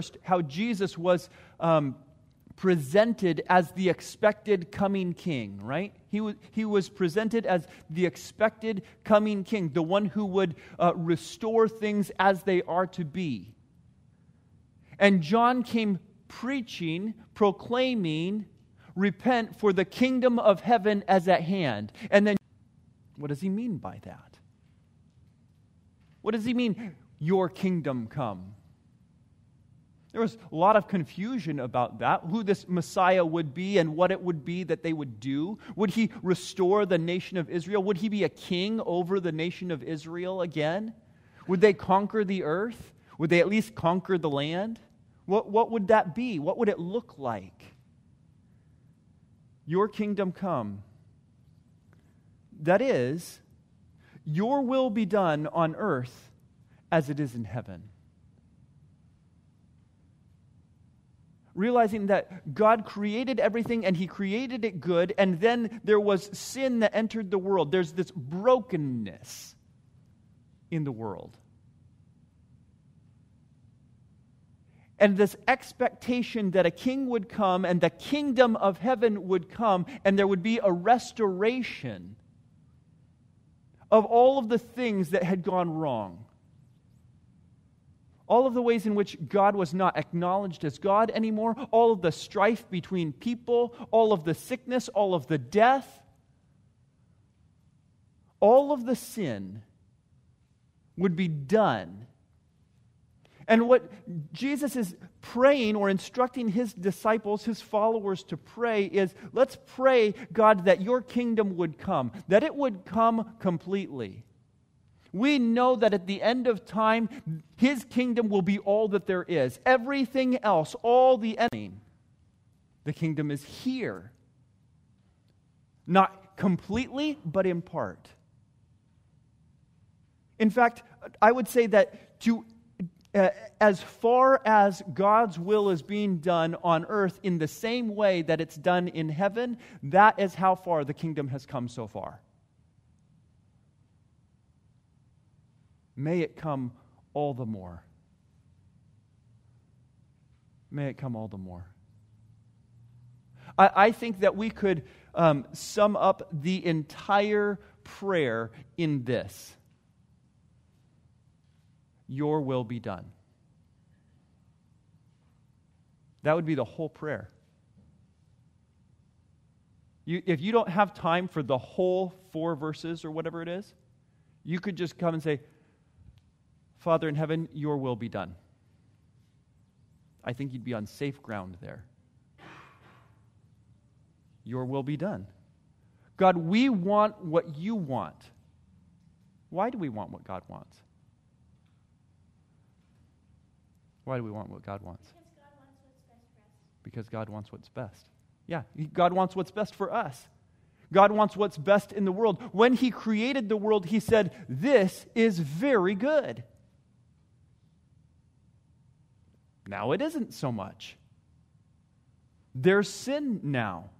First, how Jesus was um, presented as the expected coming king, right? He was, he was presented as the expected coming king, the one who would uh, restore things as they are to be. And John came preaching, proclaiming, repent, for the kingdom of heaven as at hand. And then, what does he mean by that? What does he mean, your kingdom come? There was a lot of confusion about that, who this Messiah would be and what it would be that they would do. Would he restore the nation of Israel? Would he be a king over the nation of Israel again? Would they conquer the earth? Would they at least conquer the land? What, what would that be? What would it look like? Your kingdom come. That is, your will be done on earth as it is in heaven. Realizing that God created everything and He created it good, and then there was sin that entered the world. There's this brokenness in the world. And this expectation that a king would come and the kingdom of heaven would come, and there would be a restoration of all of the things that had gone wrong all of the ways in which God was not acknowledged as God anymore, all of the strife between people, all of the sickness, all of the death, all of the sin would be done. And what Jesus is praying or instructing his disciples, his followers to pray is let's pray, God, that your kingdom would come, that it would come completely. We know that at the end of time, his kingdom will be all that there is. Everything else, all the enemy, the kingdom is here. Not completely, but in part. In fact, I would say that to uh, as far as God's will is being done on earth in the same way that it's done in heaven, that is how far the kingdom has come so far. May it come all the more. May it come all the more. I, I think that we could um, sum up the entire prayer in this Your will be done. That would be the whole prayer. You, if you don't have time for the whole four verses or whatever it is, you could just come and say, Father in heaven, your will be done. I think you'd be on safe ground there. Your will be done. God, we want what you want. Why do we want what God wants? Why do we want what God wants? Because God wants what's best. Yeah, God wants what's best for us. God wants what's best in the world. When He created the world, He said, This is very good. Now it isn't so much. There's sin now.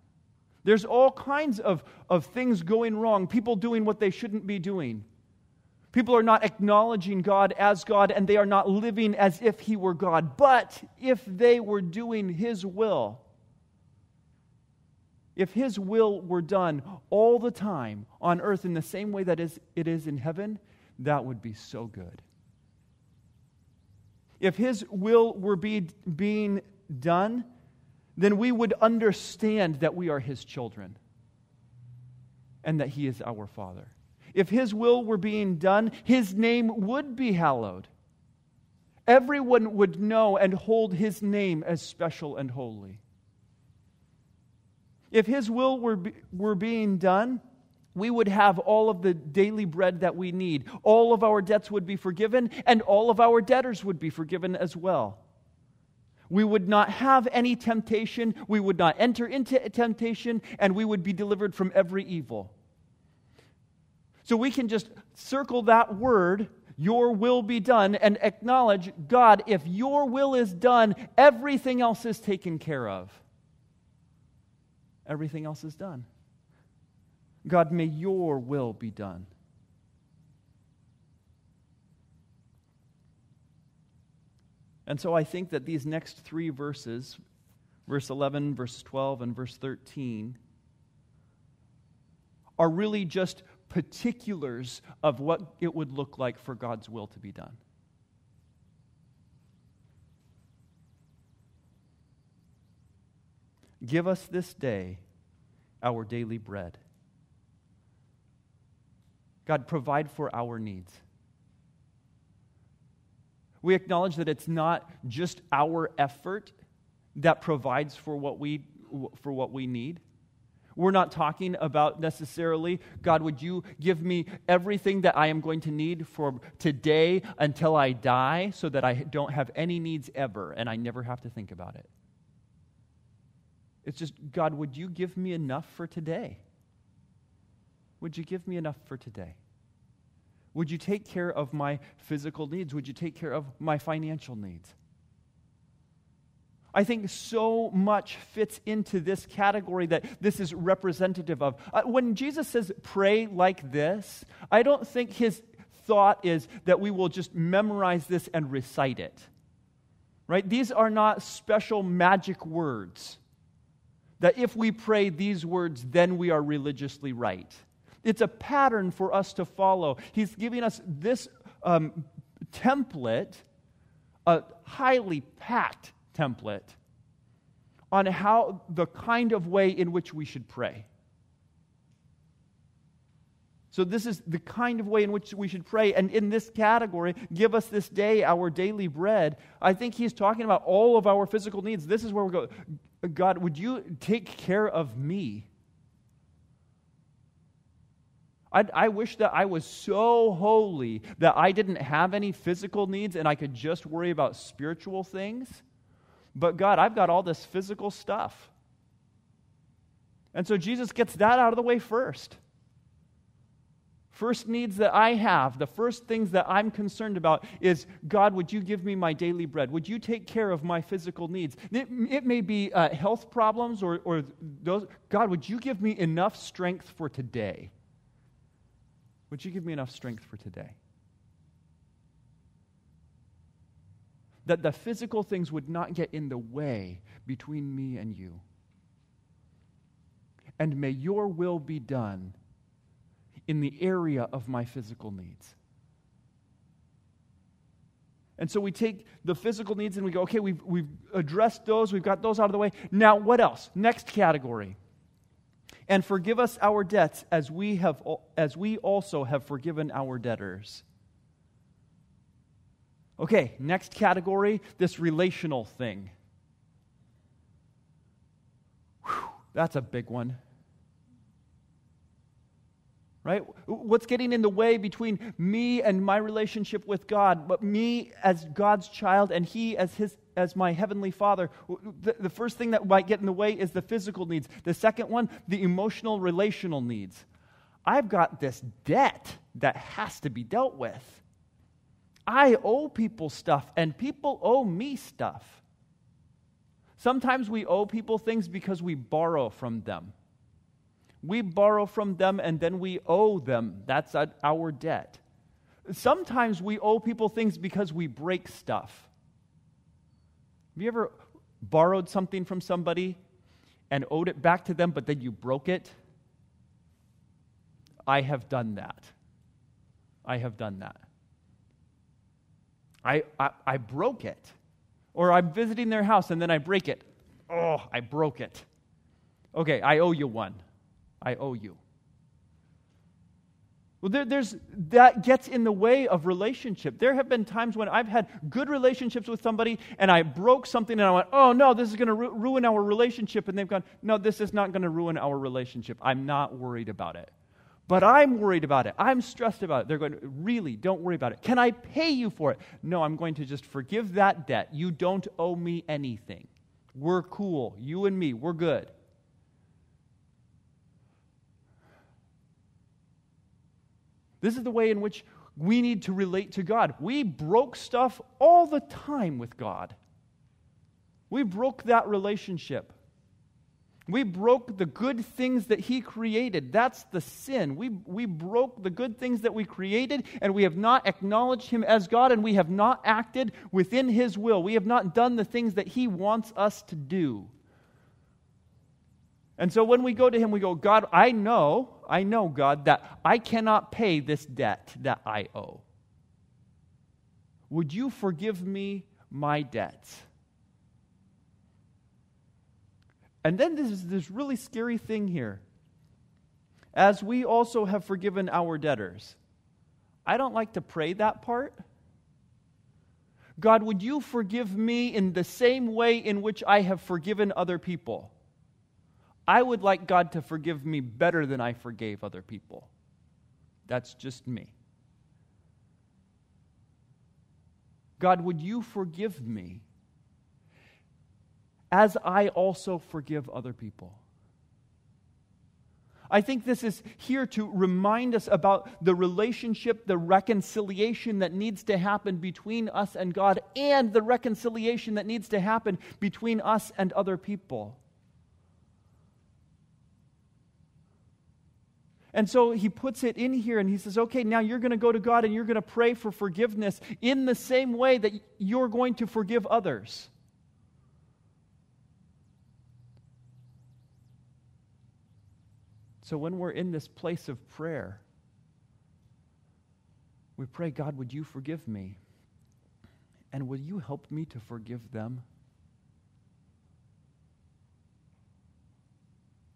There's all kinds of, of things going wrong, people doing what they shouldn't be doing. People are not acknowledging God as God, and they are not living as if He were God. But if they were doing His will, if His will were done all the time on earth in the same way that is, it is in heaven, that would be so good if His will were be, being done, then we would understand that we are His children and that He is our Father. If His will were being done, His name would be hallowed. Everyone would know and hold His name as special and holy. If His will were, be, were being done, we would have all of the daily bread that we need. All of our debts would be forgiven, and all of our debtors would be forgiven as well. We would not have any temptation, we would not enter into temptation, and we would be delivered from every evil. So we can just circle that word, your will be done, and acknowledge God, if your will is done, everything else is taken care of. Everything else is done. God, may your will be done. And so I think that these next three verses, verse 11, verse 12, and verse 13, are really just particulars of what it would look like for God's will to be done. Give us this day our daily bread. God, provide for our needs. We acknowledge that it's not just our effort that provides for what we, for what we need. We're not talking about necessarily, God, would you give me everything that I am going to need for today until I die so that I don't have any needs ever and I never have to think about it? It's just, God, would you give me enough for today? Would you give me enough for today? Would you take care of my physical needs? Would you take care of my financial needs? I think so much fits into this category that this is representative of. Uh, when Jesus says pray like this, I don't think his thought is that we will just memorize this and recite it. Right? These are not special magic words. That if we pray these words, then we are religiously right. It's a pattern for us to follow. He's giving us this um, template, a highly packed template, on how the kind of way in which we should pray. So, this is the kind of way in which we should pray. And in this category, give us this day our daily bread. I think he's talking about all of our physical needs. This is where we go God, would you take care of me? I, I wish that I was so holy that I didn't have any physical needs and I could just worry about spiritual things. But God, I've got all this physical stuff. And so Jesus gets that out of the way first. First needs that I have, the first things that I'm concerned about is God, would you give me my daily bread? Would you take care of my physical needs? It, it may be uh, health problems or, or those. God, would you give me enough strength for today? Would you give me enough strength for today? That the physical things would not get in the way between me and you. And may your will be done in the area of my physical needs. And so we take the physical needs and we go, okay, we've, we've addressed those, we've got those out of the way. Now, what else? Next category and forgive us our debts as we, have, as we also have forgiven our debtors. Okay, next category this relational thing. Whew, that's a big one right? What's getting in the way between me and my relationship with God, but me as God's child and He as His as my heavenly Father? The, the first thing that might get in the way is the physical needs. The second one, the emotional, relational needs. I've got this debt that has to be dealt with. I owe people stuff, and people owe me stuff. Sometimes we owe people things because we borrow from them. We borrow from them and then we owe them. That's our debt. Sometimes we owe people things because we break stuff. Have you ever borrowed something from somebody and owed it back to them, but then you broke it? I have done that. I have done that. I, I, I broke it. Or I'm visiting their house and then I break it. Oh, I broke it. Okay, I owe you one. I owe you. Well, there, there's, that gets in the way of relationship. There have been times when I've had good relationships with somebody and I broke something and I went, oh no, this is going to ru- ruin our relationship. And they've gone, no, this is not going to ruin our relationship. I'm not worried about it. But I'm worried about it. I'm stressed about it. They're going, really, don't worry about it. Can I pay you for it? No, I'm going to just forgive that debt. You don't owe me anything. We're cool. You and me, we're good. This is the way in which we need to relate to God. We broke stuff all the time with God. We broke that relationship. We broke the good things that He created. That's the sin. We, we broke the good things that we created, and we have not acknowledged Him as God, and we have not acted within His will. We have not done the things that He wants us to do. And so when we go to Him, we go, God, I know, I know, God, that I cannot pay this debt that I owe. Would you forgive me my debts? And then there's this really scary thing here. As we also have forgiven our debtors. I don't like to pray that part. God, would you forgive me in the same way in which I have forgiven other people? I would like God to forgive me better than I forgave other people. That's just me. God, would you forgive me as I also forgive other people. I think this is here to remind us about the relationship, the reconciliation that needs to happen between us and God, and the reconciliation that needs to happen between us and other people. And so he puts it in here and he says, okay, now you're going to go to God and you're going to pray for forgiveness in the same way that you're going to forgive others. So when we're in this place of prayer, we pray, God, would you forgive me? And will you help me to forgive them?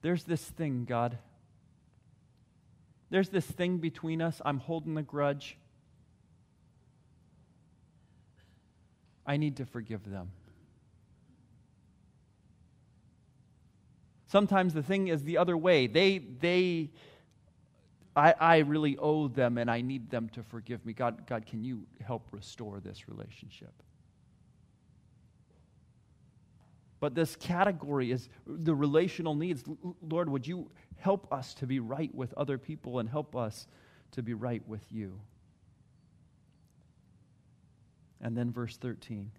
There's this thing, God. There's this thing between us. I'm holding a grudge. I need to forgive them. Sometimes the thing is the other way. They, they, I, I really owe them and I need them to forgive me. God, God, can you help restore this relationship? But this category is the relational needs. Lord, would you help us to be right with other people and help us to be right with you? And then verse 13.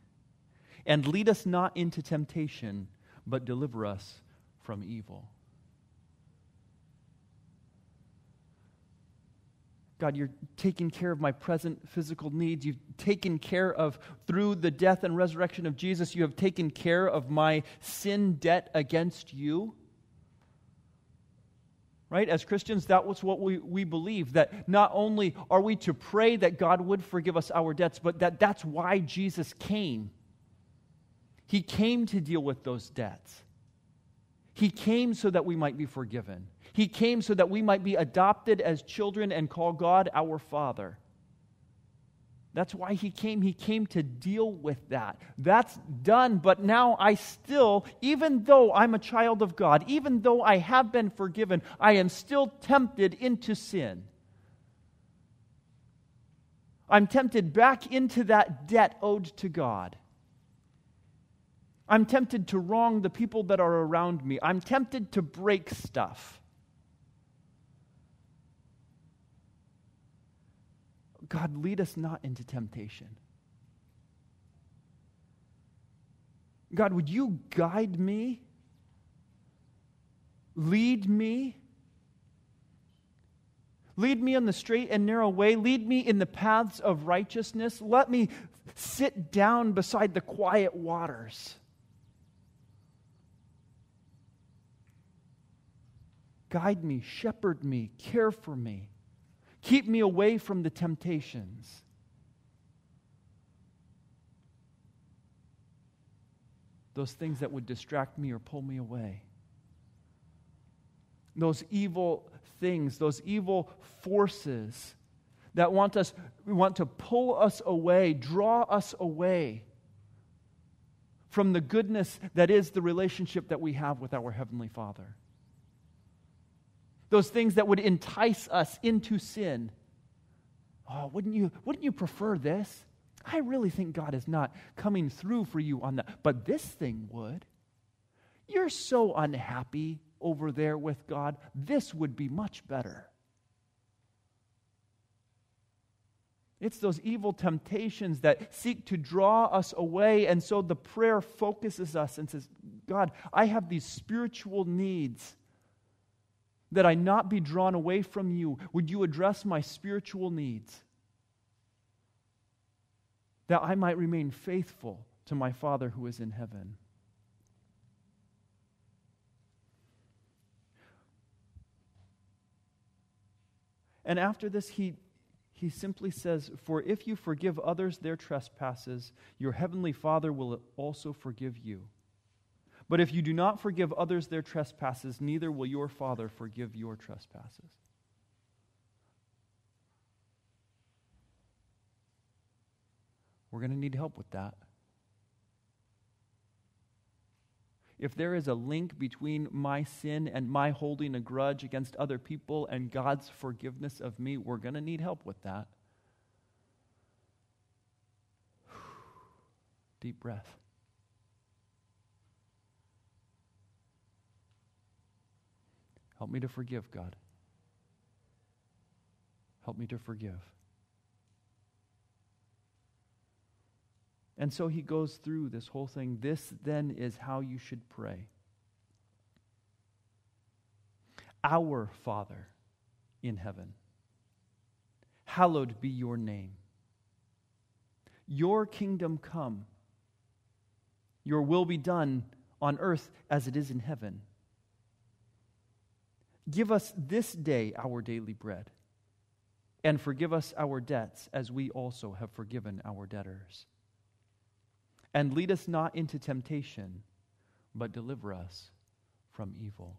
And lead us not into temptation, but deliver us from evil. God, you're taking care of my present physical needs. You've taken care of, through the death and resurrection of Jesus, you have taken care of my sin debt against you. Right? As Christians, that was what we, we believe that not only are we to pray that God would forgive us our debts, but that that's why Jesus came. He came to deal with those debts. He came so that we might be forgiven. He came so that we might be adopted as children and call God our Father. That's why he came. He came to deal with that. That's done, but now I still, even though I'm a child of God, even though I have been forgiven, I am still tempted into sin. I'm tempted back into that debt owed to God. I'm tempted to wrong the people that are around me. I'm tempted to break stuff. God, lead us not into temptation. God, would you guide me? Lead me? Lead me on the straight and narrow way. Lead me in the paths of righteousness. Let me sit down beside the quiet waters. Guide me, shepherd me, care for me. Keep me away from the temptations. Those things that would distract me or pull me away. Those evil things, those evil forces that want us want to pull us away, draw us away from the goodness that is the relationship that we have with our heavenly Father those things that would entice us into sin. Oh, wouldn't you, wouldn't you prefer this? I really think God is not coming through for you on that, but this thing would. You're so unhappy over there with God. This would be much better. It's those evil temptations that seek to draw us away. And so the prayer focuses us and says, God, I have these spiritual needs that I not be drawn away from you. Would you address my spiritual needs? That I might remain faithful to my Father who is in heaven. And after this, he, he simply says, For if you forgive others their trespasses, your heavenly Father will also forgive you. But if you do not forgive others their trespasses, neither will your Father forgive your trespasses. We're going to need help with that. if there is a link between my sin and my holding a grudge against other people and God's forgiveness of me, we're going to need help with that. Deep breath. Help me to forgive, God. Help me to forgive. And so he goes through this whole thing. This then is how you should pray. Our Father in heaven, hallowed be your name. Your kingdom come. Your will be done on earth as it is in heaven. Give us this day our daily bread, and forgive us our debts as we also have forgiven our debtors and lead us not into temptation, but deliver us from evil.